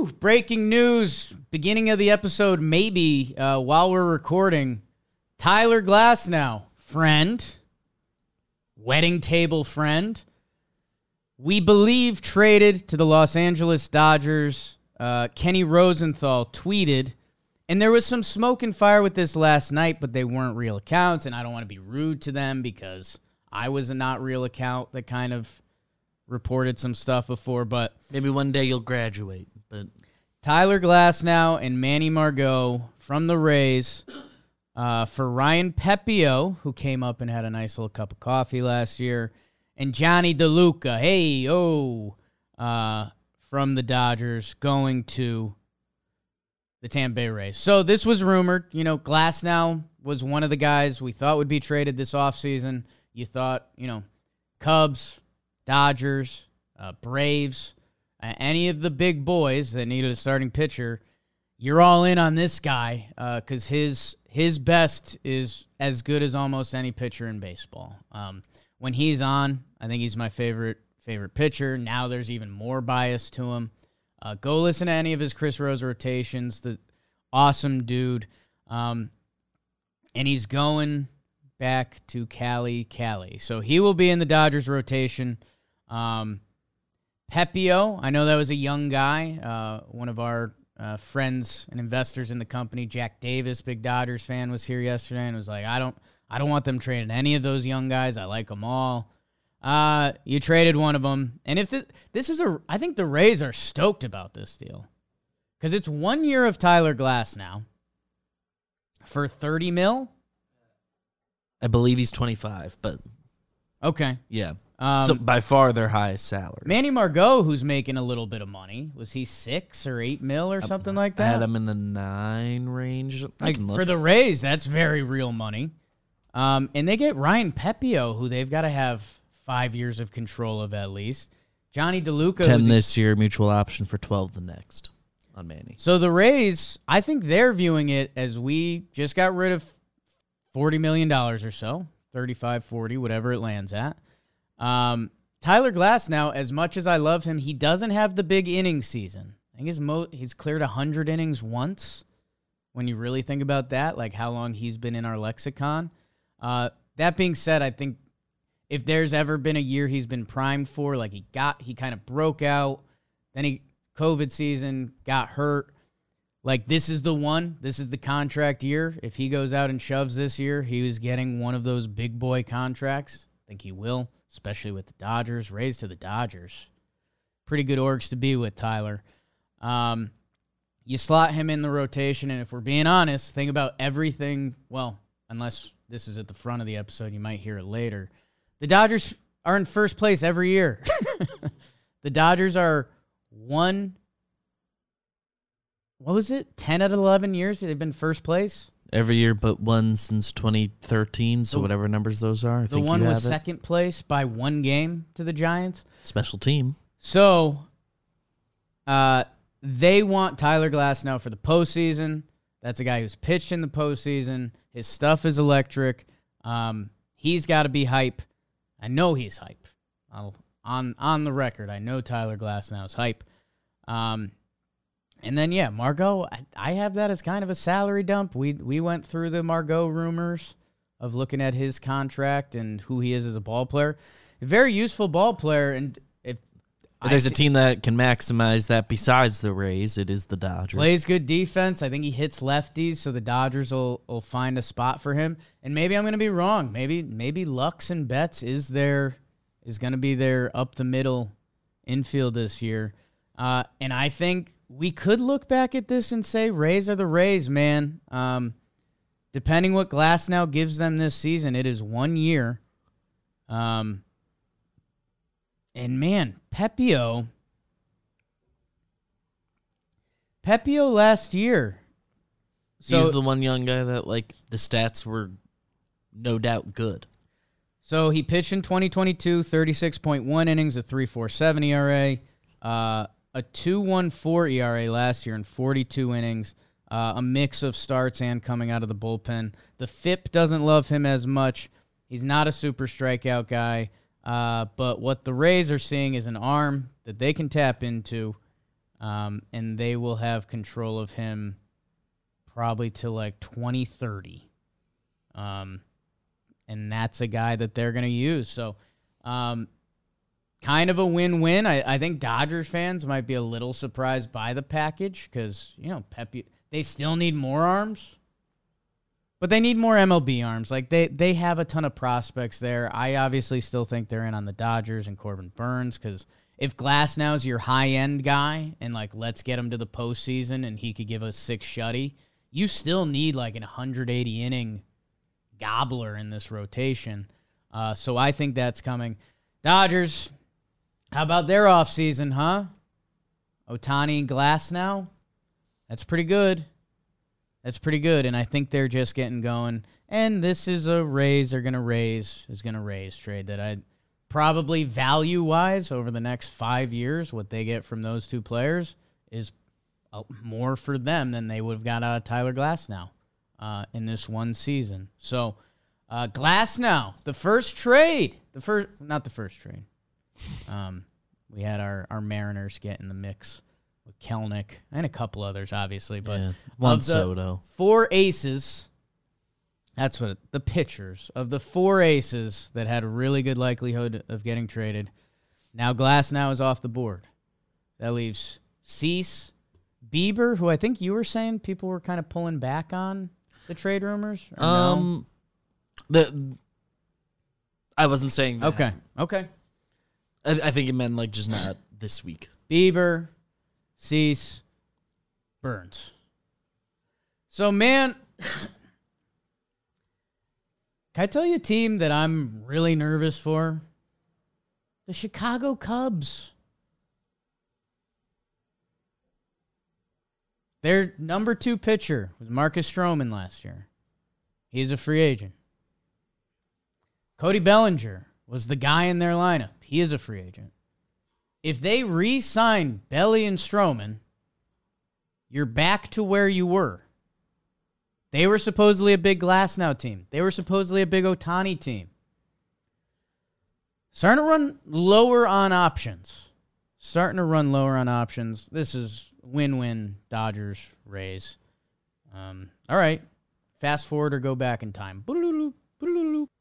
Woo! Breaking news. Beginning of the episode, maybe uh, while we're recording. Tyler Glasnow, friend, wedding table friend, we believe traded to the Los Angeles Dodgers. Uh, Kenny Rosenthal tweeted, and there was some smoke and fire with this last night, but they weren't real accounts, and I don't want to be rude to them because I was a not real account that kind of reported some stuff before, but Maybe one day you'll graduate, Tyler Glasnow and Manny Margot from the Rays uh, for Ryan Pepiot, who came up and had a nice little cup of coffee last year, and Jonny DeLuca, hey, oh, uh, from the Dodgers going to the Tampa Bay Rays. So this was rumored. You know, Glasnow was one of the guys we thought would be traded this offseason. You thought, you know, Cubs, Dodgers, uh, Braves, any of the big boys that needed a starting pitcher, you're all in on this guy because his his best is as good as almost any pitcher in baseball. Um, when he's on, I think he's my favorite favorite pitcher. Now there's even more bias to him. Uh, go listen to any of his Chris Rose rotations. The awesome dude, um, and he's going back to Cali, Cali. So he will be in the Dodgers rotation. Um, Pepiot, I know that was a young guy, uh, one of our uh, friends and investors in the company. Jack Davis, big Dodgers fan, was here yesterday and was like, "I don't, I don't want them trading any of those young guys. I like them all." Uh, you traded one of them, and if this, this is a, I think the Rays are stoked about this deal because it's one year of Tyler Glasnow for thirty mil. I believe he's 25, but Okay, yeah. Um, so by far their highest salary. Manny Margot, who's making a little bit of money, was he six or eight mil or something like I that? had him in the nine range. Like for the Rays, that's very real money. Um, and they get Ryan Pepiot, who they've got to have five years of control of at least. Jonny DeLuca. 10 who's a- this year, mutual option for 12 the next on Manny. so the Rays, I think they're viewing it as we just got rid of forty million dollars or so, 35, 40, whatever it lands at. Um, Tyler Glasnow, as much as I love him, he doesn't have the big inning season. I think his mo- he's cleared 100 innings once. When you really think about that, like how long he's been in our lexicon. Uh, that being said, I think if there's ever been a year he's been primed for, like he got, he kind of broke out, then he COVID season got hurt. Like this is the one. This is the contract year. If he goes out and shoves this year, he was getting one of those big boy contracts. Think he will, especially with the Dodgers. Raised to the Dodgers. Pretty good orgs to be with, Tyler. Um, you slot him in the rotation, and if we're being honest, think about everything. Well, unless this is at the front of the episode, you might hear it later. The Dodgers are in first place every year. the Dodgers are one. What was it? Ten out of eleven years they've been first place. Every year but one since 2013, so The- whatever numbers those are. I The think one was it. second place by one game to the Giants. Special team. So, uh, they want Tyler Glasnow for the postseason. That's a guy who's pitched in the postseason. His stuff is electric. Um, he's got to be hype. I know he's hype. I'll, on on the record, I know Tyler Glasnow is hype. Um, and then yeah, Margot, I, I have that as kind of a salary dump. We we went through the Margot rumors of looking at his contract and who he is as a ball player. Very useful ball player, and if there's a team that can maximize that besides the Rays, it is the Dodgers. Plays good defense. I think he hits lefties, so the Dodgers will, will find a spot for him. And maybe I'm going to be wrong. Maybe maybe Lux and Betts is their is going to be their up the middle infield this year. Uh, and I think we could look back at this and say Rays are the Rays, man. Um, depending what Glasnow gives them this season, it is one year. Um, and man, Pepiot. Pepiot last year. So He's the one young guy that like the stats were no doubt good. So he pitched in 2022, 36.1 innings, a 3.47 ERA, uh, a 2.14 ERA last year in 42 innings, uh, a mix of starts and coming out of the bullpen. The FIP doesn't love him as much. He's not a super strikeout guy, uh, but what the Rays are seeing is an arm that they can tap into. um, and they will have control of him probably till like 2030. Um, and that's a guy that they're going to use. So, um, kind of a win-win. I, I think Dodgers fans might be a little surprised by the package because you know Pepe. They still need more arms, but they need more MLB arms. Like they they have a ton of prospects there. I obviously still think they're in on the Dodgers and Corbin Burnes because if Glasnow is your high end guy and like let's get him to the postseason and he could give us six shutty, you still need like an 180 inning gobbler in this rotation. Uh, so I think that's coming. Dodgers, how about their offseason, huh? Ohtani and Glasnow? That's pretty good. That's pretty good. And I think they're just getting going. And this is a raise they're going to raise, is going to raise trade that I probably value wise over the next five years, what they get from those two players is more for them than they would have got out of Tyler Glasnow uh, in this one season. So, uh, Glasnow, the first trade, the first, not the first trade. Um, we had our, our Mariners get in the mix with Kelenic and a couple others, obviously, but Yeah, the Soto. Four aces. That's what the pitchers of the four aces that had a really good likelihood of getting traded. Now Glasnow is off the board. That leaves Cease, Bieber, who I think you were saying people were kind of pulling back on the trade rumors. or no? Um, the I wasn't saying that. okay, okay. I, I think it meant like just not this week. Bieber, Cease, Burnes. So, man, can I tell you a team that I'm really nervous for? The Chicago Cubs. Their number two pitcher was Marcus Stroman last year. He's a free agent. Cody Bellinger was the guy in their lineup. He is a free agent. If they re sign Belly and Stroman, you're back to where you were. They were supposedly a big Glasnow team. They were supposedly a big Ohtani team. Starting to run lower on options. Starting to run lower on options. This is win win Dodgers Rays. Um, all right. Fast forward or go back in time.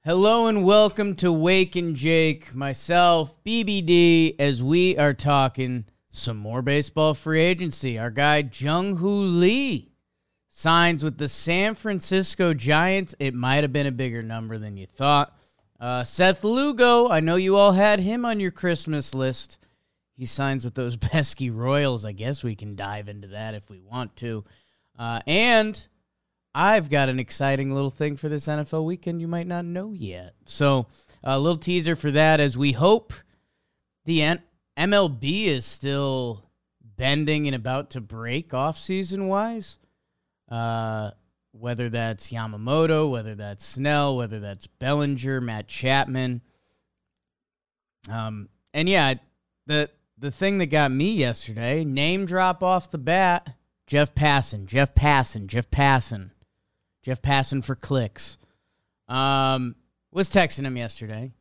Hello and welcome to Wake and Jake, myself, BBD, as we are talking some more baseball free agency. Our guy Jung Hoo Lee signs with the San Francisco Giants. It might have been a bigger number than you thought. Uh, Seth Lugo, I know you all had him on your Christmas list. He signs with those pesky Royals. I guess we can dive into that if we want to. Uh, and I've got an exciting little thing for this NFL weekend you might not know yet. So, a little teaser for that as we hope the N- MLB is still bending and about to break off season wise. Uh, whether that's Yamamoto, whether that's Snell, whether that's Bellinger, Matt Chapman. Um, and yeah, the the thing that got me yesterday, name drop off the bat, Jeff Passan, Jeff Passan, Jeff Passan, Jeff passing for clicks. Um, was texting him yesterday.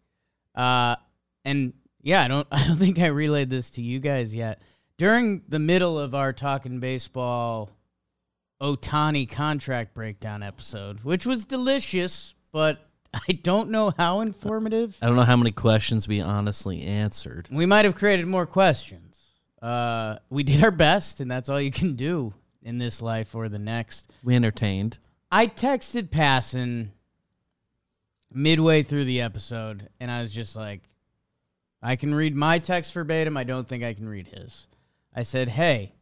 Uh, and yeah, I don't I don't think I relayed this to you guys yet. During the middle of our talking baseball Ohtani contract breakdown episode, which was delicious, but I don't know how informative. I don't know how many questions we honestly answered. We might have created more questions. Uh, we did our best, and that's all you can do in this life or the next. We entertained. I texted Passan midway through the episode, and I was just like, I can read my text verbatim. I don't think I can read his. I said, Hey,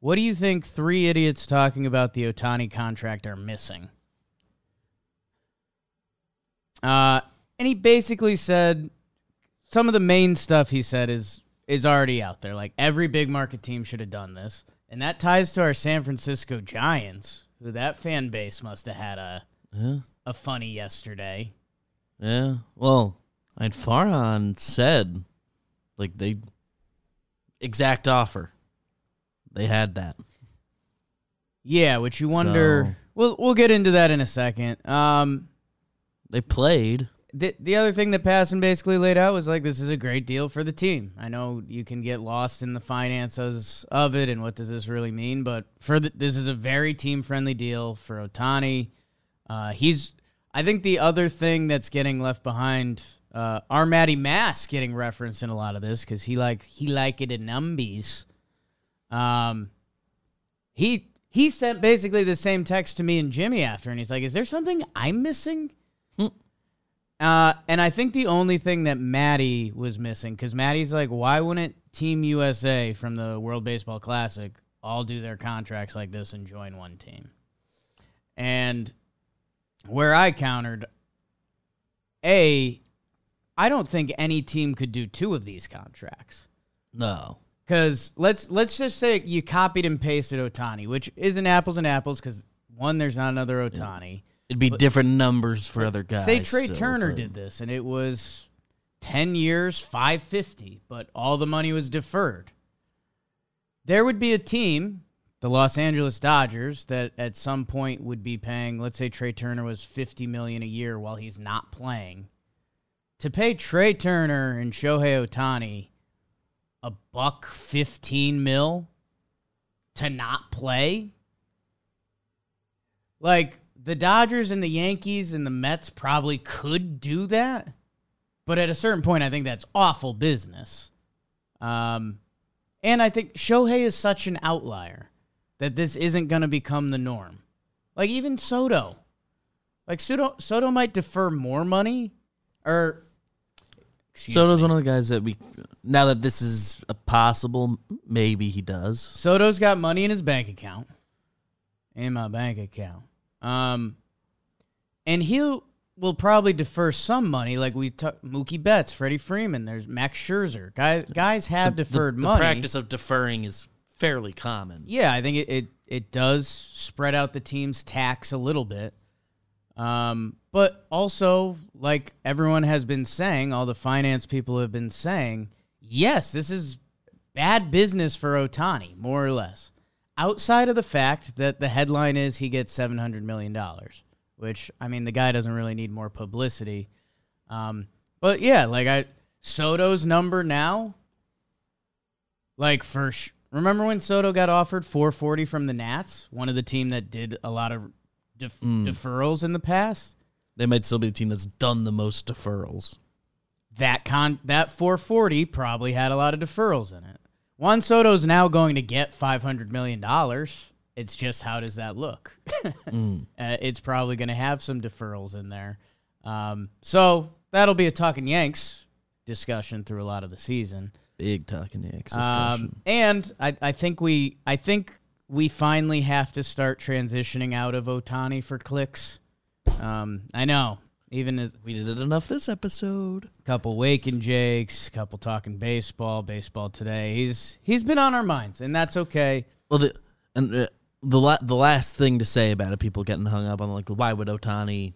what do you think three idiots talking about the Ohtani contract are missing? Uh, and he basically said some of the main stuff he said is is already out there. Like every big market team should have done this, and that ties to our San Francisco Giants, who that fan base must have had a Yeah. a funny yesterday. Yeah. Well, I'd Farhan said like they exact offer. They had that. Yeah, which you wonder. So- We'll we'll get into that in a second. Um, They played. The the other thing that Passan basically laid out was like this is a great deal for the team. I know you can get lost in the finances of it and what does this really mean, but for the, this is a very team friendly deal for Ohtani. Uh, he's I think the other thing that's getting left behind, uh, our Matty Mass getting referenced in a lot of this because he like he like it in numbies. Um, he he sent basically the same text to me and Jimmy after, and he's like, "Is there something I'm missing?" Uh, and I think the only thing that Maddie was missing, because Maddie's like, why wouldn't Team USA from the World Baseball Classic all do their contracts like this and join one team? And where I countered, A, I don't think any team could do two of these contracts. No. Because let's let's just say you copied and pasted Ohtani, which isn't apples and apples. Because one, there's not another Ohtani. It'd be different numbers for other guys. Say Trea still, Turner but- did this, and it was ten years, five fifty, but all the money was deferred. There would be a team, the Los Angeles Dodgers, that at some point would be paying. Let's say Trea Turner was fifty million a year while he's not playing. To pay Trea Turner and Shohei Ohtani a buck fifteen mil to not play like the Dodgers and the Yankees and the Mets probably could do that, but at a certain point, I think that's awful business. Um, and I think Shohei is such an outlier that this isn't going to become the norm. Like even Soto, like Soto, Soto might defer more money, or excuse Soto's me. one of the guys that we now that this is a possible, maybe he does. Soto's got money in his bank account. In my bank account. Um and he'll will probably defer some money like we took Mookie Betts, Freddie Freeman, there's Max Scherzer. Guys guys have The- deferred the, money. The practice of deferring is fairly common. Yeah, I think it, it it does spread out the team's tax a little bit. Um, but also, like everyone has been saying, all the finance people have been saying, yes, this is bad business for Ohtani, more or less. Outside of the fact that the headline is he gets seven hundred million dollars, which I mean, the guy doesn't really need more publicity. Um, but yeah, like I Soto's number now, like for sh- remember when Soto got offered 440 from the Nats, one of the team that did a lot of def- deferrals in the past. They might still be the team that's done the most deferrals. That con that 440 probably had a lot of deferrals in it. Juan Soto's now going to get 500 million dollars. It's just how does that look? uh, it's probably going to have some deferrals in there. Um, so that'll be a talking Yanks discussion through a lot of the season. Big talking Yanks Um, discussion. and I, I think we I think we finally have to start transitioning out of Ohtani for clicks. Um, I know, even as we did it enough this episode. couple waking Jakes, couple talking baseball, baseball today. He's he's been on our minds, and that's okay. Well, the and uh, the la- the last thing to say about it, people getting hung up on like why would Ohtani,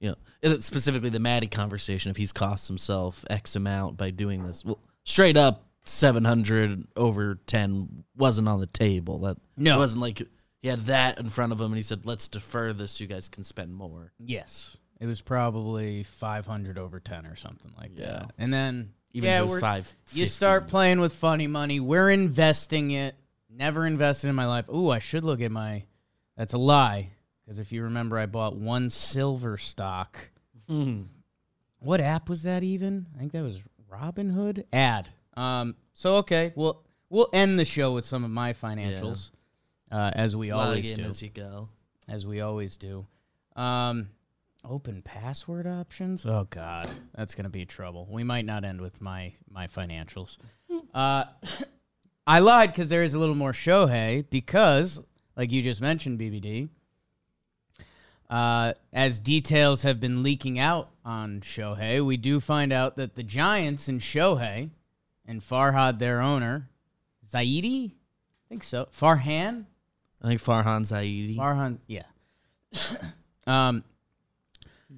you know, uh, specifically the Maddie conversation, if he's cost himself X amount by doing this. Well, straight up, seven hundred over ten wasn't on the table. That No. it wasn't like he had that in front of him and he said, "Let's defer this. So you guys can spend more." Yes, it was probably five hundred over ten or something like Yeah. that. And then Even yeah, if it was five. You start playing with funny money. We're investing it. Never invested in my life. Ooh, I should look at my. That's a lie. Because if you remember, I bought one silver stock. What app was that even? I think that was Robinhood ad. Um. So okay, well, we'll end the show with some of my financials, uh, as we Log always in do. as you go. As we always do. Um. Open password options. Oh God, that's gonna be trouble. We might not end with my my financials. Uh, I lied because there is a little more Shohei because, like you just mentioned, BBD. Uh, as details have been leaking out on Shohei, we do find out that the Giants and Shohei and Farhad, their owner, Zaidi, I think so, Farhan, I think Farhan Zaidi Farhan, yeah. um,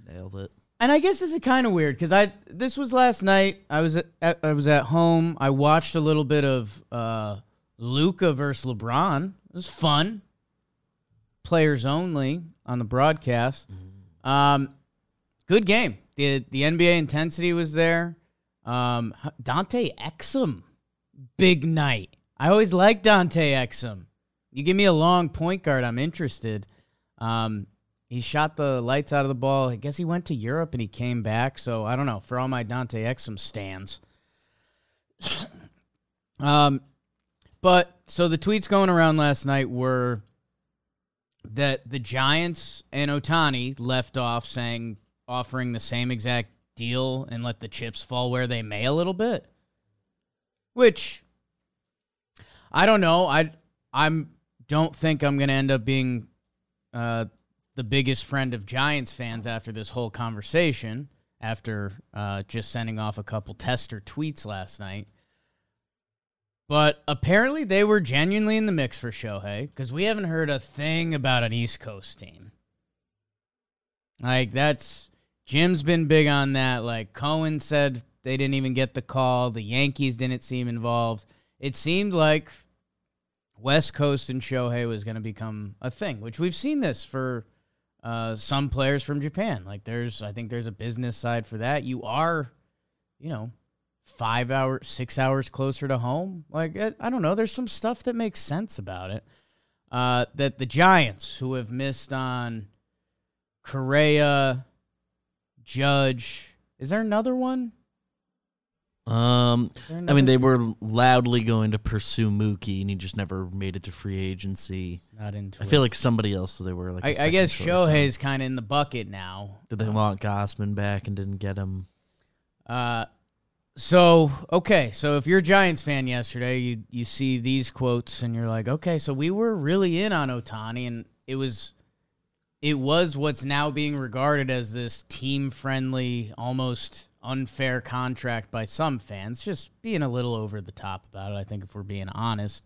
nailed it. and I guess this is kind of weird because I this was last night. I was at, at I was at home. I watched a little bit of uh, Luka versus LeBron. It was fun. Players only on the broadcast. Um, good game. the the NBA intensity was there. Um, Dante Exum, big night. I always like Dante Exum. You give me a long point guard, I'm interested. Um, he shot the lights out of the ball. I guess he went to Europe and he came back. So I don't know. For all my Dante Exum stands. um, but so the tweets going around last night were that the Giants and Otani left off saying offering the same exact deal and let the chips fall where they may a little bit. Which I don't know. I I'm don't think I'm going to end up being uh, the biggest friend of Giants fans after this whole conversation, after uh, just sending off a couple tester tweets last night. But apparently they were genuinely in the mix for Shohei because we haven't heard a thing about an East Coast team. Like, that's. Jim's been big on that. Like, Cohen said they didn't even get the call. The Yankees didn't seem involved. It seemed like West Coast and Shohei was going to become a thing, which we've seen this for uh, some players from Japan. Like there's, I think there's a business side for that. You are, you know, five hours, six hours closer to home. Like I don't know. There's some stuff that makes sense about it. Uh, that the Giants, who have missed on Correa, Judge, is there another one? Um, I mean, they were loudly going to pursue Mookie, and he just never made it to free agency. Not into. I it. feel like somebody else they were like. I, I guess Shohei's kind of in the bucket now. Did they want Gausman back and didn't get him? Uh, so okay, so if you're a Giants fan yesterday, you you see these quotes and you're like, okay, so we were really in on Ohtani, and it was. It was what's now being regarded as this team friendly, almost unfair contract by some fans, just being a little over the top about it, I think, if we're being honest.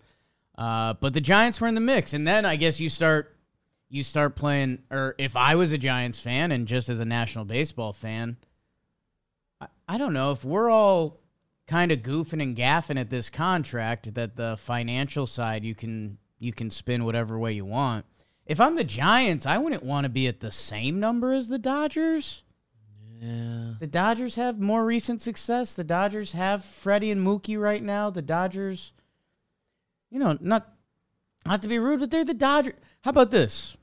Uh, but the Giants were in the mix. And then I guess you start you start playing or if I was a Giants fan and just as a national baseball fan, I, I don't know if we're all kind of goofing and gaffing at this contract that the financial side you can you can spin whatever way you want. If I'm the Giants, I wouldn't want to be at the same number as the Dodgers. Yeah. The Dodgers have more recent success. The Dodgers have Freddie and Mookie right now. The Dodgers, you know, not not to be rude, but they're the Dodgers. How about this?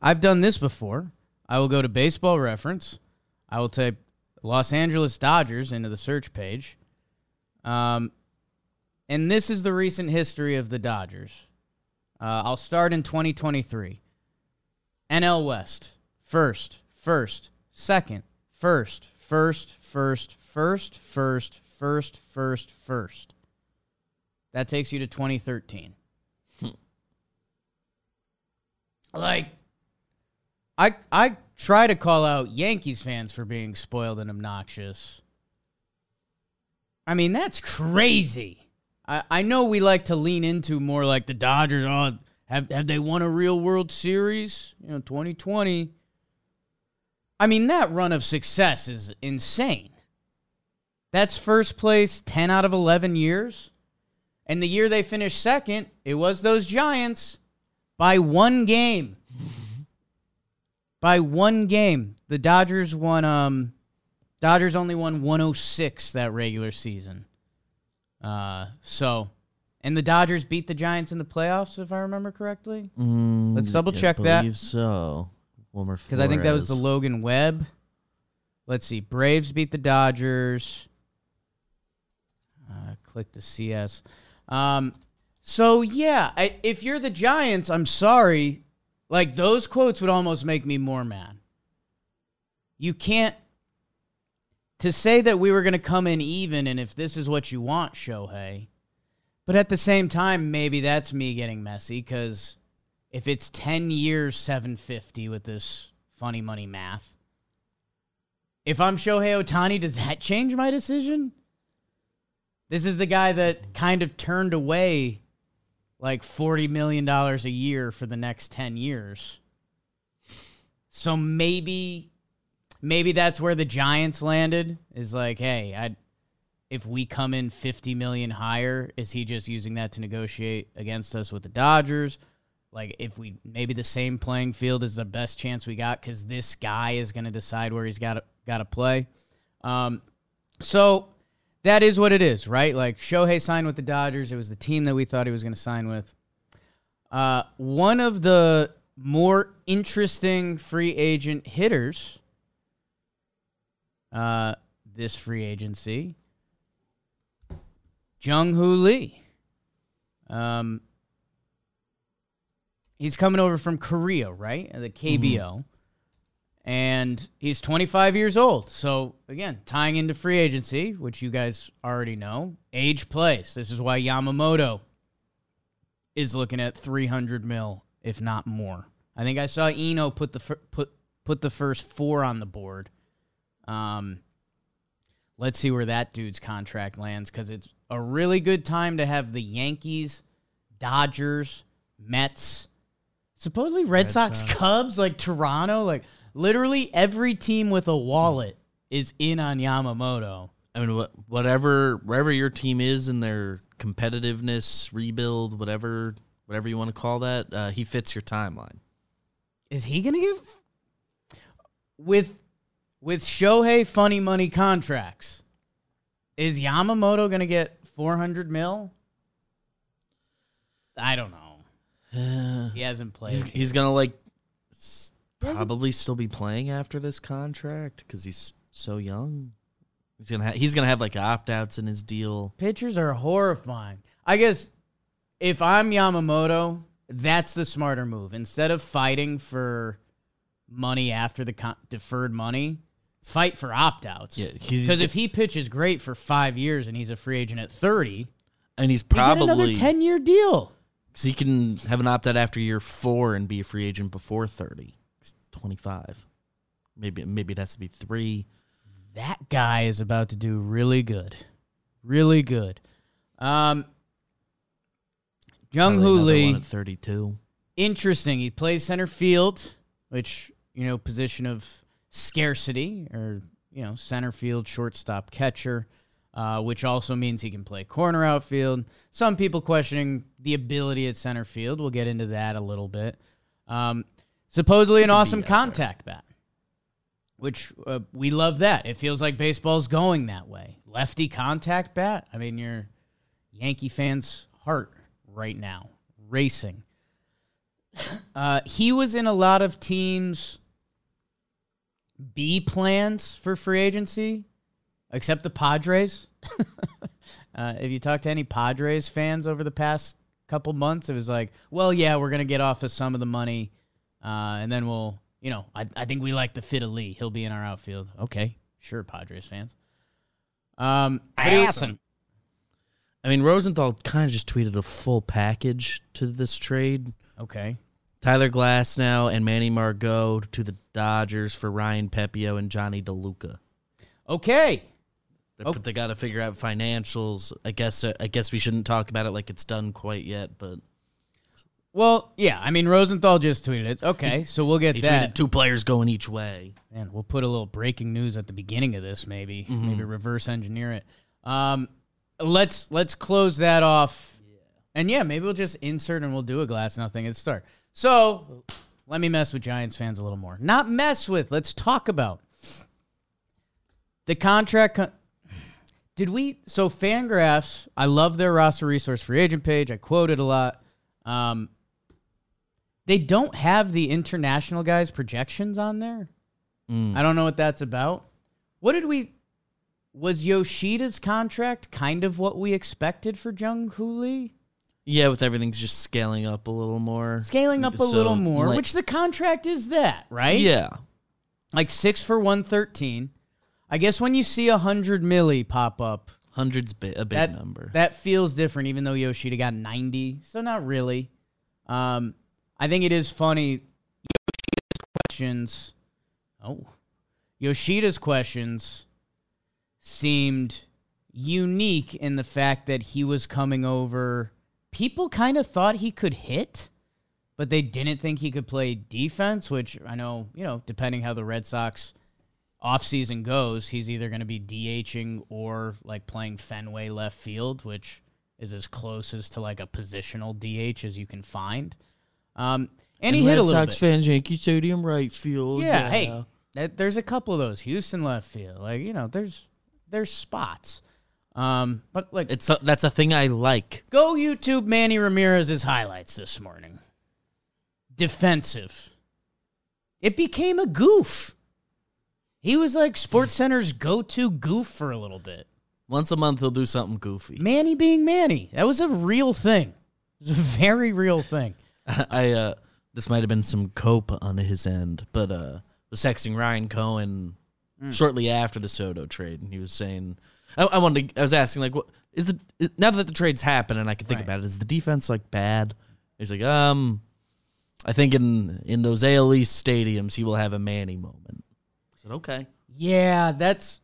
I've done this before. I will go to Baseball Reference. I will type Los Angeles Dodgers into the search page. Um, and this is the recent history of the Dodgers. Uh, I'll start in 2023. NL West, first, first, second, first, first, first, first, first, first, first, first. That takes you to 2013. Hmm. like, I I try to call out Yankees fans for being spoiled and obnoxious. I mean, that's crazy. I, I know we like to lean into more like the Dodgers. Oh, have have they won a real World Series? You know, 2020. I mean, that run of success is insane. That's first place 10 out of 11 years. And the year they finished second, it was those Giants by one game. by one game. The Dodgers won um Dodgers only won 106 that regular season. Uh so and the Dodgers beat the Giants in the playoffs if I remember correctly. Mm, Let's double check that. believe so. Wilmer Because I think that was the Flores. Logan Webb. Let's see. Braves beat the Dodgers. Uh, click the CS. Um, so yeah, I, if you're the Giants, I'm sorry. Like those quotes would almost make me more mad. You can't to say that we were going to come in even, and if this is what you want, Shohei. But at the same time, maybe that's me getting messy because if it's 10 years 750 with this funny money math if i'm shohei ohtani does that change my decision? This is the guy that kind of turned away like 40 million dollars a year for the next 10 years. So maybe maybe that's where the giants landed is like hey i if we come in 50 million higher is he just using that to negotiate against us with the dodgers like if we maybe the same playing field is the best chance we got because this guy is going to decide where he's got got to play. Um, so that is what it is, right? Like Shohei signed with the Dodgers. It was the team that we thought he was going to sign with. Uh, one of the more interesting free agent hitters uh, this free agency, Jung Hoo Lee. Um, he's coming over from Korea, right? The KBO. And he's 25 years old. So, again, tying into free agency, which you guys already know, age plays. This is why Yamamoto is looking at 300 mil, if not more. I think I saw Eno put the fir- put put the first four on the board. Um, let's see where that dude's contract lands because it's a really good time to have the Yankees, Dodgers, Mets, supposedly Red, Red Sox, Sox. Cubs, like Toronto, like literally every team with a wallet is in on Yamamoto. I mean, what, whatever, wherever your team is in their competitiveness, rebuild, whatever, whatever you want to call that, uh, he fits your timeline. Is he gonna give with with Shohei funny money contracts? Is Yamamoto gonna get four hundred mil? I don't know. He hasn't played. he's, he's gonna like s- He hasn't- probably still be playing after this contract because he's so young. He's gonna ha- he's gonna have like opt outs in his deal. Pitchers are horrifying. I guess if I'm Yamamoto, that's the smarter move. Instead of fighting for money after the con- deferred money, fight for opt outs. Yeah, he's Because if he pitches great for five years and he's a free agent at 30, and he's you get another 10 year deal. Because he can have an opt out after year four and be a free agent before thirty. He's twenty five. Maybe maybe it has to be three. That guy is about to do really good. Really good. Um, Jung Hoo Lee. one at thirty two. interesting. He plays center field, which, you know, position of scarcity or, you know, center field, shortstop, catcher, uh, which also means he can play corner outfield. Some people questioning the ability at center field. We'll get into that a little bit. Um, supposedly an awesome there. contact bat, which uh, we love that. It feels like baseball's going that way. Lefty contact bat. I mean, your Yankee fans' heart right now racing. Uh, he was in a lot of teams' B plans for free agency, except the Padres. uh, if you talk to any Padres fans over the past couple months, it was like, well, yeah, we're gonna get off of some of the money, uh, and then we'll, you know, I, I think we like the fit of Lee. He'll be in our outfield. Okay, sure, Padres fans. Um, he I mean, Rosenthal kind of just tweeted a full package to this trade. Okay. Tyler Glasnow and Manny Margot to the Dodgers for Ryan Pepiot and Jonny DeLuca. Okay. Oh. But they got to figure out financials. I guess. Uh, I guess we shouldn't talk about it like it's done quite yet. But Well, yeah. I mean, Rosenthal just tweeted it. Okay, so we'll get he that. tweeted two players going each way. And we'll put a little breaking news at the beginning of this, maybe. Mm-hmm. Maybe reverse engineer it. Um, let's let's close that off. And yeah, maybe we'll just insert and we'll do a glass nothing at the start. So let me mess with Giants fans a little more. Not mess with. Let's talk about the contract. Con- Did we? So Fangraphs, I love their roster resource free agent page. I quote it a lot. Um, they don't have the international guys' projections on there. Mm. I don't know what that's about. What did we? Was Yoshida's contract kind of what we expected for Jung Hoo Lee? Yeah, with everything just scaling up a little more. Scaling up a So, little more, like- which the contract is that, right? Yeah. Like six for 113. I guess when you see a 100 milli pop up, Hundreds bi- a big that, number. that feels different, even though Yoshida got 90. So not really. Um, I think it is funny. Yoshida's questions. Oh. Yoshida's questions seemed unique in the fact that he was coming over. People kind of thought he could hit, but they didn't think he could play defense, which I know, you know, depending how the Red Sox offseason goes, he's either going to be DHing or like playing Fenway left field, which is as close as to like a positional DH as you can find. Um, and he hit a little bit. fans, Yankee Stadium right field. Yeah, hey, that, there's a couple of those. Houston left field, like you know, there's there's spots. Um, but like, it's a, that's a thing I like. go YouTube Manny Ramirez's highlights this morning. Defensive. It became a goof. He was like Sports Center's go-to goof for a little bit. Once a month, he'll do something goofy. Manny being Manny. That was a real thing. It was a very real thing. I uh, this might have been some cope on his end, but uh, was texting Ryan Cohen shortly after the Soto trade, and he was saying, I, I wanted, to, I was asking like, what is the is, now that the trade's happened and I can think Right. about it, is the defense like bad? He's like, um, I think in in those AL East stadiums, he will have a Manny moment. Said, okay. Yeah, that's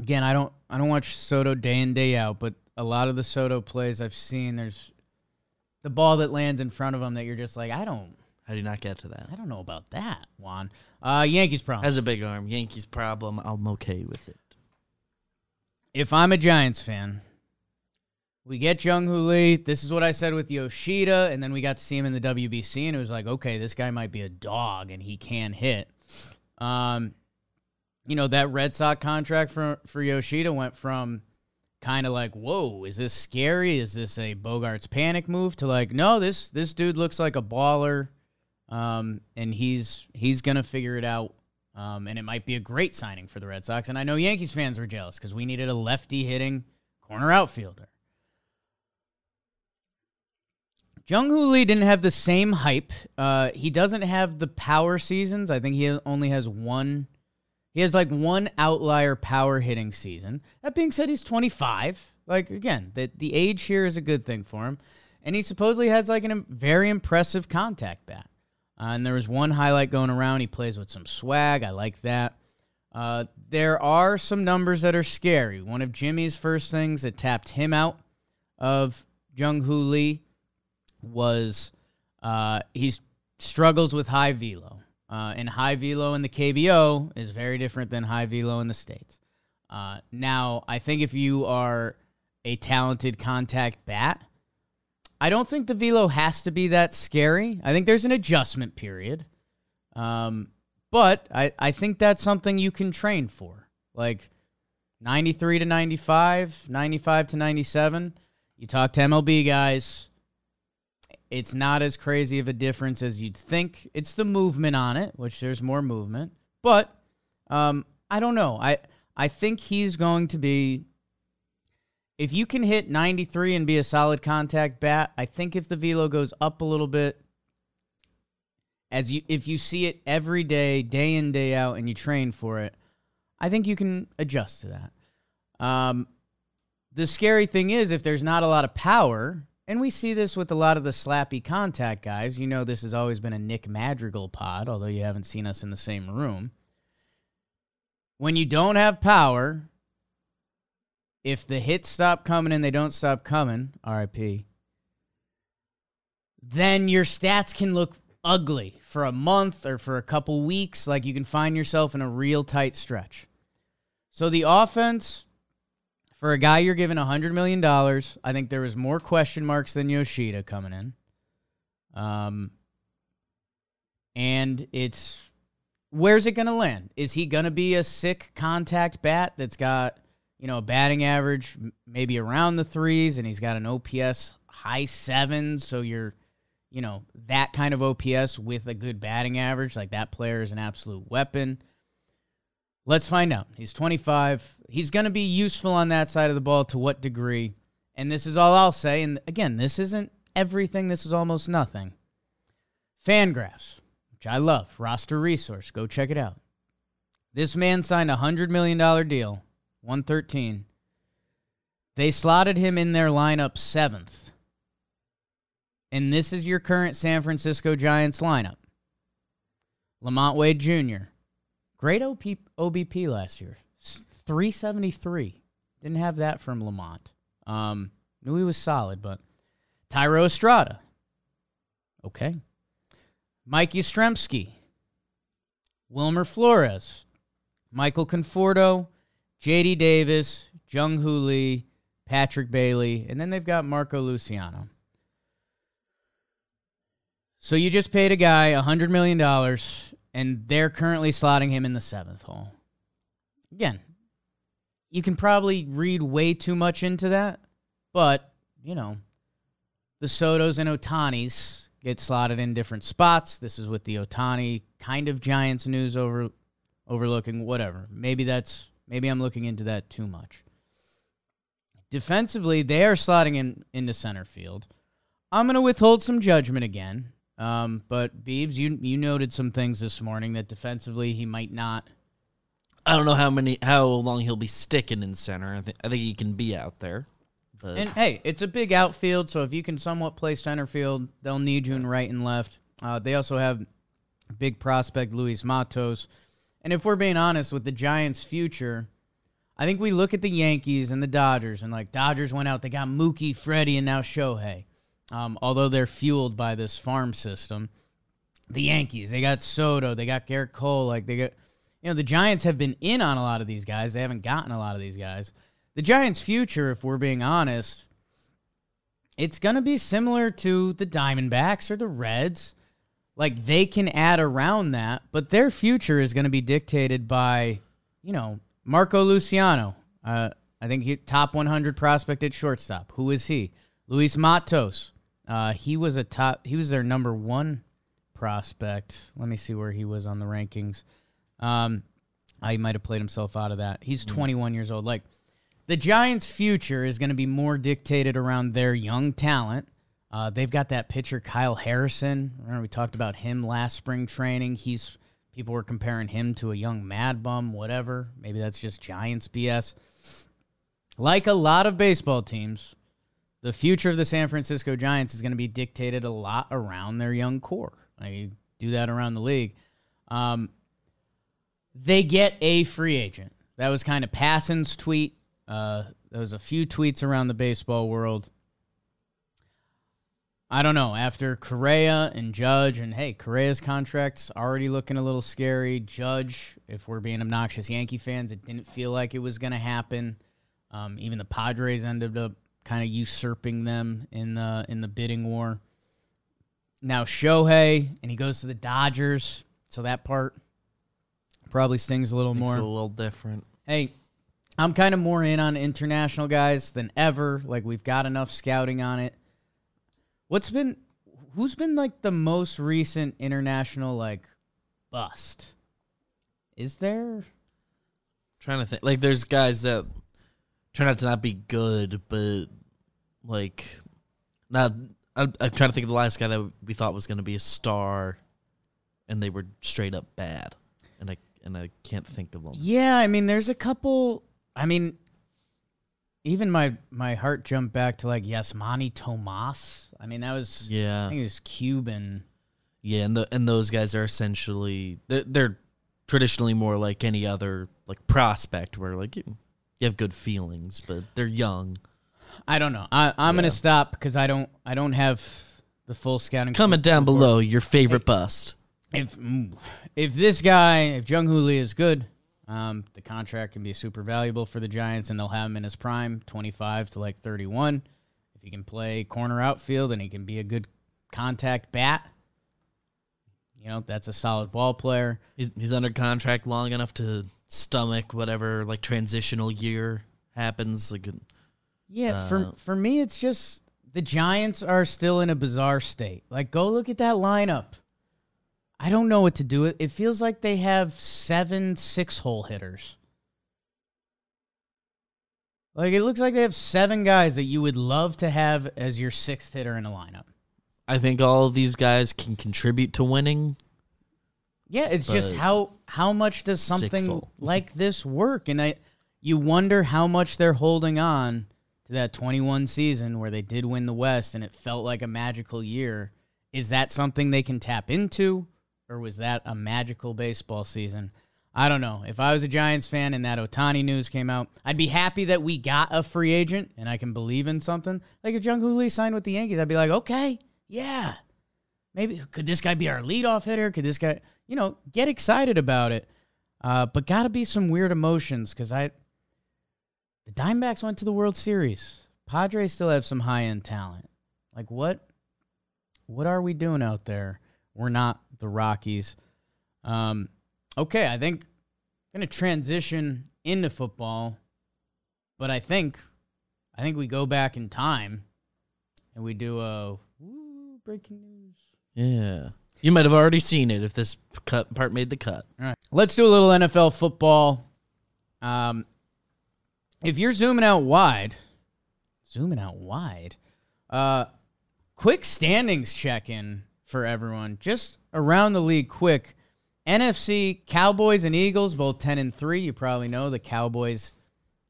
again. I don't. I don't watch Soto day in day out, but a lot of the Soto plays I've seen, there's the ball that lands in front of him that you're just like, I don't. How do you not get to that? I don't know about that, Juan. Uh, Yankees problem. Has a big arm. Yankees problem. I'm okay with it. if I'm a Giants fan, we get Jung Hoo Lee. This is what I said with Yoshida, and then we got to see him in the WBC, and it was like, okay, this guy might be a dog, and he can hit. Um, you know that Red Sox contract for for Yoshida went from kind of like, whoa, is this scary? Is this a Bogaerts panic move? To like, no, this this dude looks like a baller, um, and he's he's gonna figure it out. Um, and it might be a great signing for the Red Sox. And I know Yankees fans were jealous because we needed a lefty hitting corner outfielder. Jung Hoo Lee didn't have the same hype. Uh, he doesn't have the power seasons. I think he only has one. He has like one outlier power hitting season. That being said, he's 25. Like again, the the age here is a good thing for him, and he supposedly has like a very impressive contact bat. Uh, and there was one highlight going around. He plays with some swag. I like that. Uh, there are some numbers that are scary. One of Jimmy's first things that tapped him out of Jung Hoo Lee was uh, he struggles with high velo. Uh, and high velo in the KBO is very different than high velo in the States. Uh, now, I think if you are a talented contact bat, I don't think the velo has to be that scary. I think there's an adjustment period. Um, but I, I think that's something you can train for. Like 93 to 95, 95 to 97. You talk to MLB guys, it's not as crazy of a difference as you'd think. It's the movement on it, which there's more movement. But um, I don't know. I I think he's going to be if you can hit 93 and be a solid contact bat, I think if the velo goes up a little bit as you if you see it every day, day in day out and you train for it, I think you can adjust to that. Um the scary thing is if there's not a lot of power, and we see this with a lot of the slappy contact guys. You know this has always been a Nick Madrigal pod, although you haven't seen us in the same room. When you don't have power, if the hits stop coming and they don't stop coming, RIP, then your stats can look ugly for a month or for a couple weeks. Like you can find yourself in a real tight stretch. So the offense, for a guy you're giving $100 million, I think there was more question marks than Yoshida coming in. Um, and it's where's it going to land? Is he going to be a sick contact bat that's got, you know, a batting average maybe around the threes and he's got an OPS high sevens? So you're, you know, that kind of OPS with a good batting average. Like that player is an absolute weapon. Let's find out. He's 25. He's going to be useful on that side of the ball to what degree? And this is all I'll say. And again, this isn't everything, this is almost nothing. Fangraphs, which I love, roster resource. Go check it out. This man signed a $100 million deal, 113. They slotted him in their lineup seventh. And this is your current San Francisco Giants lineup LaMonte Wade Jr., Great OP, OBP last year. 373. Didn't have that from LaMonte. Um, knew he was solid, but Thairo Estrada. Okay. Mike Yastrzemski. Wilmer Flores. Michael Conforto. JD Davis. Jung Hoo Lee. Patrick Bailey. And then they've got Marco Luciano. So you just paid a guy a hundred million dollars, and they're currently slotting him in the seventh hole. Again, you can probably read way too much into that, but you know, the Sotos and Ohtanis get slotted in different spots. This is with the Ohtani kind of Giants news over overlooking whatever. Maybe that's maybe I'm looking into that too much. Defensively, they are slotting in into center field. I'm going to withhold some judgment again. Um, but Beebs, you you noted some things this morning that defensively he might not. I don't know how many how long he'll be sticking in center. I think I think he can be out there. But And hey, it's a big outfield, so if you can somewhat play center field, they'll need you in right and left. Uh, they also have big prospect Luis Matos. And if we're being honest with the Giants' future, I think we look at the Yankees and the Dodgers, and like Dodgers went out, they got Mookie, Freddie, and now Shohei. Um, although they're fueled by this farm system, the Yankees they got Soto, they got Gerrit Cole, like they got, you know, the Giants have been in on a lot of these guys. They haven't gotten a lot of these guys. The Giants' future, if we're being honest, it's going to be similar to the Diamondbacks or the Reds. Like they can add around that, but their future is going to be dictated by, you know, Marco Luciano. Uh, I think he top 100 prospect at shortstop. Who is he? Luis Matos. Uh, he was a top. He was their number one prospect. Let me see where he was on the rankings. Um, I might have played himself out of that. He's 21 years old. Like the Giants' future is going to be more dictated around their young talent. Uh, they've got that pitcher Kyle Harrison. Remember we talked about him last spring training. He's people were comparing him to a young Mad Bum, whatever. Maybe that's just Giants BS. Like a lot of baseball teams, the future of the San Francisco Giants is going to be dictated a lot around their young core. I do that around the league. Um, they get a free agent. That was kind of Passan's tweet. Uh, there was a few tweets around the baseball world. I don't know. After Correa and Judge, and hey, Correa's contract's already looking a little scary. Judge, if we're being obnoxious Yankee fans, it didn't feel like it was going to happen. Um, even the Padres ended up kind of usurping them in the in the bidding war. Now Shohei, and he goes to the Dodgers, so that part probably stings a little Makes more. a little different. Hey, I'm kind of more in on international guys than ever. Like we've got enough scouting on it. What's been who's been like the most recent international like bust? Is there? trying to think. Like, there's guys that turn out to not be good, but like, not. I'm, I'm trying to think of the last guy that we thought was going to be a star, and they were straight up bad, and I and I can't think of them. Yeah, I mean there's a couple I mean even my my heart jumped back to like Yasmany Tomás. I mean that was I Yeah, think it was Cuban. yeah, and the and those guys are essentially they're, they're traditionally more like any other like prospect, where like you, you have good feelings, but they're young. I don't know. I I'm gonna stop because I don't I don't have the full scouting. Comment down report. below your favorite bust. if mm, if this guy, if Jung Hoo Lee is good, um, the contract can be super valuable for the Giants, and they'll have him in his prime, twenty five to like thirty one. If he can play corner outfield and he can be a good contact bat, you know that's a solid ball player. He's he's under contract long enough to stomach whatever like transitional year happens. Like Yeah, for Uh, for me, it's just the Giants are still in a bizarre state. Like, go look at that lineup. I don't know what to do. It feels like they have seven six hole hitters. Like it looks like they have seven guys that you would love to have as your sixth hitter in a lineup. I think all of these guys can contribute to winning. Yeah, it's just But- how how much does something like this work? And I you wonder how much they're holding on to that 21 season where they did win the West and it felt like a magical year. Is that something they can tap into or was that a magical baseball season? I don't know. If I was a Giants fan and that Ohtani news came out, I'd be happy that we got a free agent and I can believe in something. Like if Jung Hoo Lee signed with the Yankees, I'd be like, okay, yeah, maybe could this guy be our leadoff hitter? Could this guy, you know, get excited about it? Uh, but got to be some weird emotions because I, the Diamondbacks went to the World Series. Padres still have some high end talent. Like what, what are we doing out there? We're not the Rockies. Um, okay, I think I'm to transition into football, but I think I think we go back in time and we do a breaking news. Yeah. You might have already seen it if this cut part made the cut. All right. Let's do a little NFL football. Um, if you're zooming out wide, zooming out wide, uh, quick standings check in for everyone. Just around the league, quick. NFC Cowboys and Eagles both ten and three. You probably know the Cowboys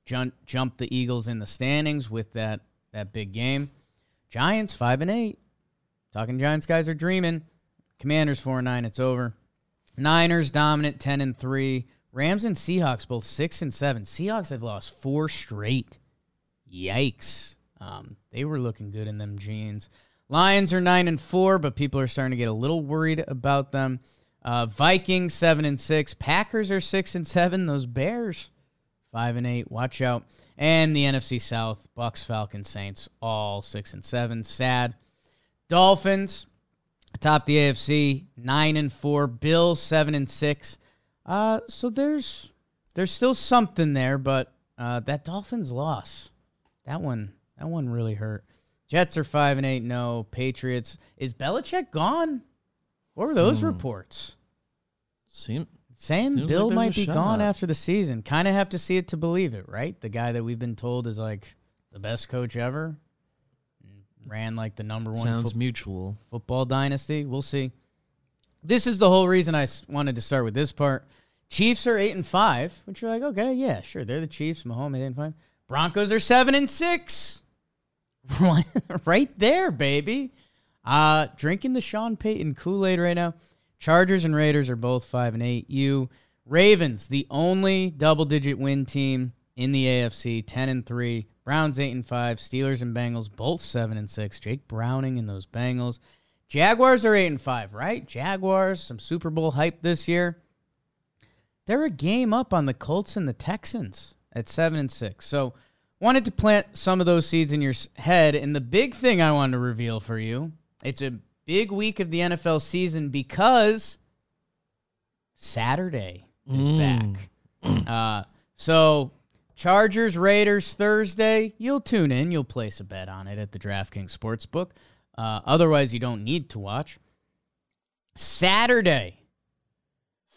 jump jumped the Eagles in the standings with that that big game. Giants five and eight. Talking Giants guys are dreaming. Commanders four and nine. It's over. Niners dominant ten and three. Rams and Seahawks both six and seven. Seahawks have lost four straight. Yikes. Um, they were looking good in them jeans. Lions are nine and four, but people are starting to get a little worried about them. Uh, Vikings seven and six. Packers are six and seven. Those Bears five and eight. Watch out. And the NFC South, Bucs, Falcons, Saints, all six and seven. Sad. Dolphins atop the AFC, nine and four. Bills seven and six. Uh, so there's there's still something there, but uh, that Dolphins loss, that one that one really hurt. Jets are five and eight. No Patriots. Is Belichick gone? What were those Hmm. reports? Seem Saying Seems Bill like might be gone after the season. Kind of have to see it to believe it, right? The guy that we've been told is like the best coach ever, ran like the number one sounds foot- mutual. football dynasty. We'll see. This is the whole reason I s- wanted to start with this part. Chiefs are eight and five, which you're like, okay, yeah, sure, they're the Chiefs. Mahomes eight and five. Broncos are seven and six. right there, baby. Uh, drinking the Sean Payton Kool Aid right now. Chargers and Raiders are both five and eight. You Ravens, the only double digit win team in the AFC, ten and three. Browns eight and five. Steelers and Bengals both seven and six. Jake Browning and those Bengals. Jaguars are eight and five, right? Jaguars, some Super Bowl hype this year. They're a game up on the Colts and the Texans at seven and six. So wanted to plant some of those seeds in your head. And the big thing I wanted to reveal for you, it's a big week of the NFL season because Saturday is Mm. back. Uh, so Chargers, Raiders Thursday. You'll tune in. You'll place a bet on it at the DraftKings Sportsbook. Uh, otherwise, you don't need to watch. Saturday,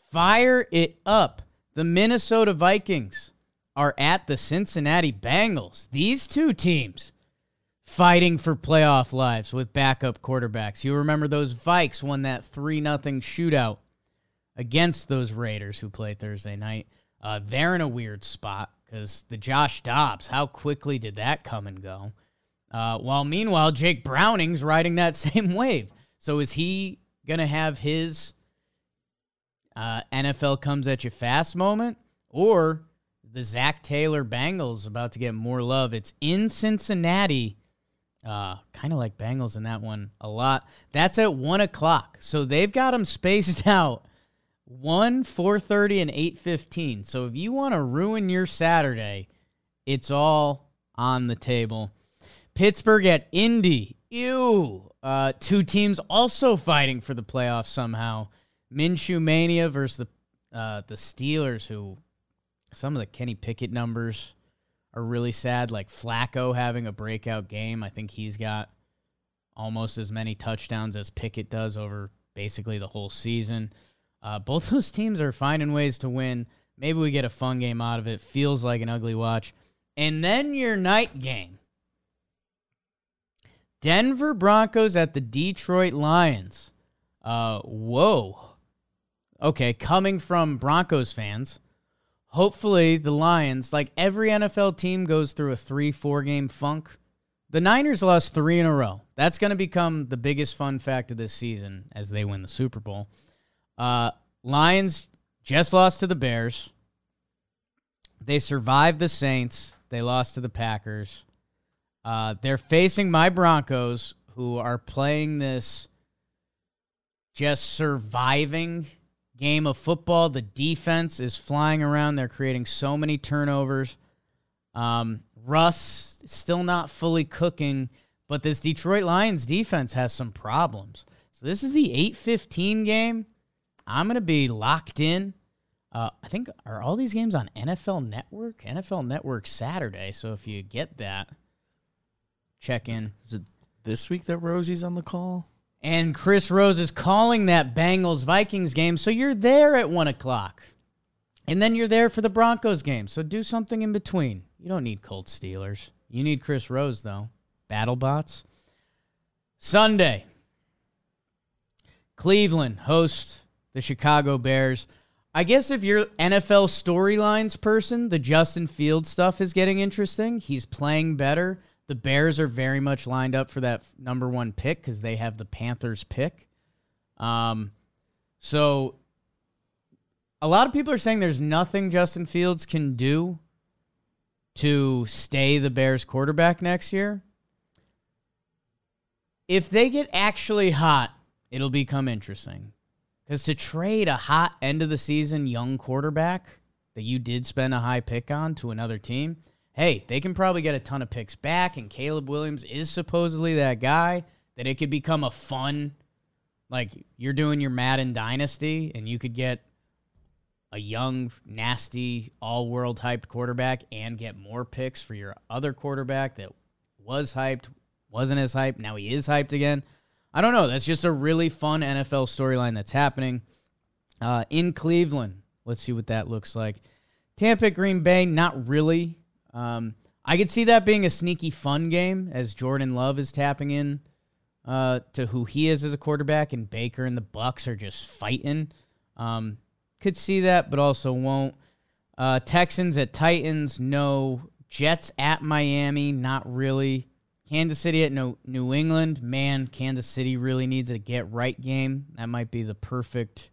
fire it up. The Minnesota Vikings are at the Cincinnati Bengals. These two teams fighting for playoff lives with backup quarterbacks. You remember those Vikes won that 3 0 shootout against those Raiders who play Thursday night. Uh, they're in a weird spot because the Josh Dobbs, how quickly did that come and go? Uh, while meanwhile, Jake Browning's riding that same wave. So is he going to have his uh, NFL comes at you fast moment? Or the Zac Taylor Bengals about to get more love? It's in Cincinnati. Uh, kind of like Bengals in that one a lot. That's at one o'clock. So they've got them spaced out. 1, 4.30, and 8.15. So if you want to ruin your Saturday, it's all on the table. Pittsburgh at Indy. Ew. Uh, two teams also fighting for the playoffs somehow. Minshew Mania versus the uh, the Steelers, who some of the Kenny Pickett numbers are really sad. Like Flacco having a breakout game. I think he's got almost as many touchdowns as Pickett does over basically the whole season. Uh, both those teams are finding ways to win. Maybe we get a fun game out of it. Feels like an ugly watch. And then your night game. Denver Broncos at the Detroit Lions. Uh, whoa. Okay, coming from Broncos fans, hopefully the Lions, like every NFL team, goes through a three, four game funk. The Niners lost three in a row. That's going to become the biggest fun fact of this season as they win the Super Bowl. Uh, Lions just lost to the Bears. They survived the Saints. They lost to the Packers. Uh, they're facing my Broncos, who are playing this just surviving game of football. The defense is flying around. They're creating so many turnovers. Um, Russ still not fully cooking, But this Detroit Lions defense has some problems. So this is the 8:15 game. I'm going to be locked in. Uh, I think are all these games on NFL Network? NFL Network Saturday. So if you get that, check in. Is it this week that Rosie's on the call? And Chris Rose is calling that Bengals Vikings game. So you're there at one o'clock. And then you're there for the Broncos game. So do something in between. You don't need Colt Steelers. You need Chris Rose, though. BattleBots. Sunday. Cleveland hosts the Chicago Bears. I guess if you're NFL storylines person, the Justin Fields stuff is getting interesting. He's playing better. The Bears are very much lined up for that number one pick because they have the Panthers pick. Um, so a lot of people are saying there's nothing Justin Fields can do to stay the Bears quarterback next year. If they get actually hot, it'll become interesting. Because to trade a hot end of the season young quarterback that you did spend a high pick on to another team, hey, they can probably get a ton of picks back. And Caleb Williams is supposedly that guy that it could become a fun, like you're doing your Madden Dynasty and you could get a young, nasty, all world hyped quarterback and get more picks for your other quarterback that was hyped, wasn't as hyped. Now he is hyped again. I don't know. That's just a really fun NFL storyline that's happening uh, in Cleveland. Let's see what that looks like. Tampa, Green Bay, not really. Um, I could see that being a sneaky fun game as Jordan Love is tapping in uh, to who he is as a quarterback, and Baker and the Bucs are just fighting. Um, could see that, but also won't. Uh, Texans at Titans, no. Jets at Miami, not really. Kansas City at New, New England, man, Kansas City really needs a get right game. That might be the perfect,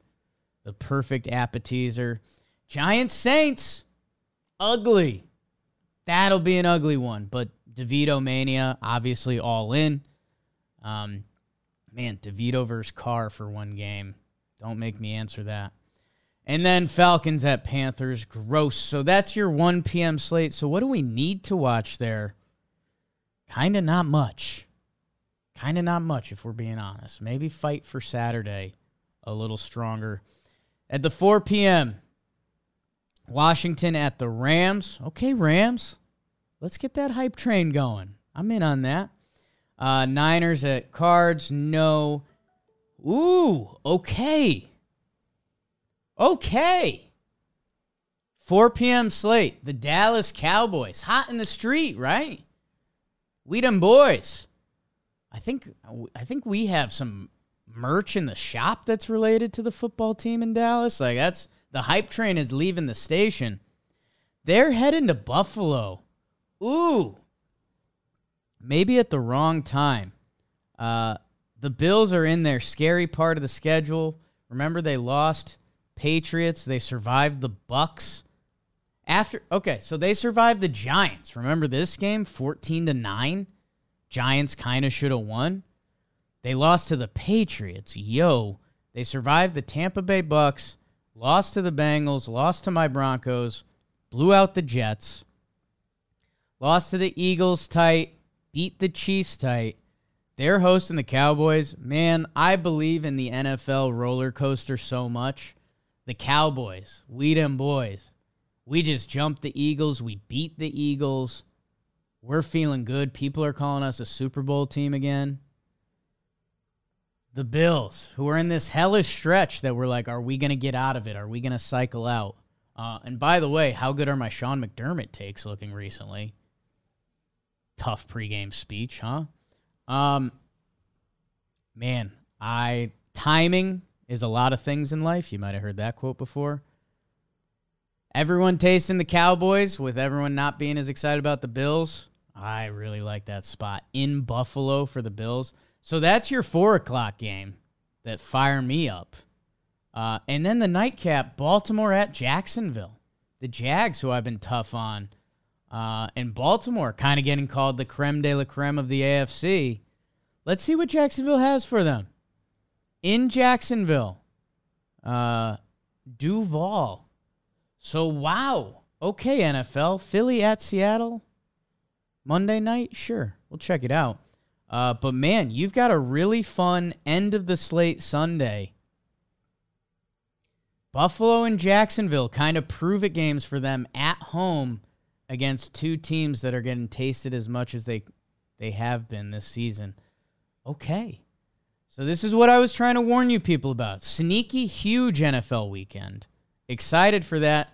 the perfect appetizer. Giants Saints, ugly. That'll be an ugly one. But DeVito mania, obviously all in. Um, man, DeVito versus Carr for one game. Don't make me answer that. And then Falcons at Panthers, gross. So that's your 1 p.m. slate. So what do we need to watch there? Kind of not much. Kind of not much, if we're being honest. Maybe fight for Saturday a little stronger. At the 4 p.m., Washington at the Rams. Okay, Rams. Let's get that hype train going. I'm in on that. Uh, Niners at Cards. No. Ooh, okay. Okay. 4 p.m. slate. The Dallas Cowboys. Hot in the street, right? We them boys. I think I think we have some merch in the shop that's related to the football team in Dallas. Like that's the hype train is leaving the station. They're heading to Buffalo. Ooh. Maybe at the wrong time. Uh, the Bills are in their scary part of the schedule. Remember they lost Patriots, they survived the Bucs. After okay, so they survived the Giants. Remember this game 14 to 9? Giants kind of should have won. They lost to the Patriots. Yo, they survived the Tampa Bay Bucs, lost to the Bengals, lost to my Broncos, blew out the Jets, lost to the Eagles tight, beat the Chiefs tight. They're hosting the Cowboys. Man, I believe in the NFL roller coaster so much. The Cowboys, we them boys. We just jumped the Eagles. We beat the Eagles. We're feeling good. People are calling us a Super Bowl team again. The Bills, who are in this hellish stretch that we're like, are we going to get out of it? Are we going to cycle out? Uh, and by the way, how good are my Sean McDermott takes looking recently? Tough pregame speech, huh? Um, man, I timing is a lot of things in life. You might have heard that quote before. Everyone tasting the Cowboys with everyone not being as excited about the Bills. I really like that spot in Buffalo for the Bills. So that's your four o'clock game that fire me up. Uh, and then the nightcap, Baltimore at Jacksonville. The Jags, who I've been tough on. Uh, and Baltimore kind of getting called the creme de la creme of the AFC. Let's see what Jacksonville has for them. In Jacksonville, uh, Duval so, wow. Okay, NFL. Philly at Seattle. Monday night? Sure. We'll check it out. Uh, but man, you've got a really fun end of the slate Sunday. Buffalo and Jacksonville kind of prove it games for them at home against two teams that are getting tasted as much as they they have been this season. Okay. So this is what I was trying to warn you people about. Sneaky huge NFL weekend. Excited for that.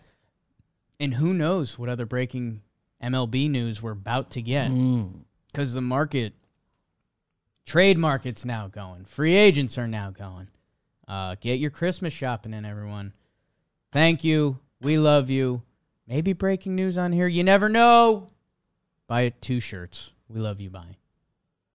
And who knows what other breaking MLB news we're about to get. Mm. Cuz the market trade market's now going. Free agents are now going. Uh, get your Christmas shopping in everyone. Thank you. We love you. Maybe breaking news on here. You never know. Buy two shirts. We love you. Bye.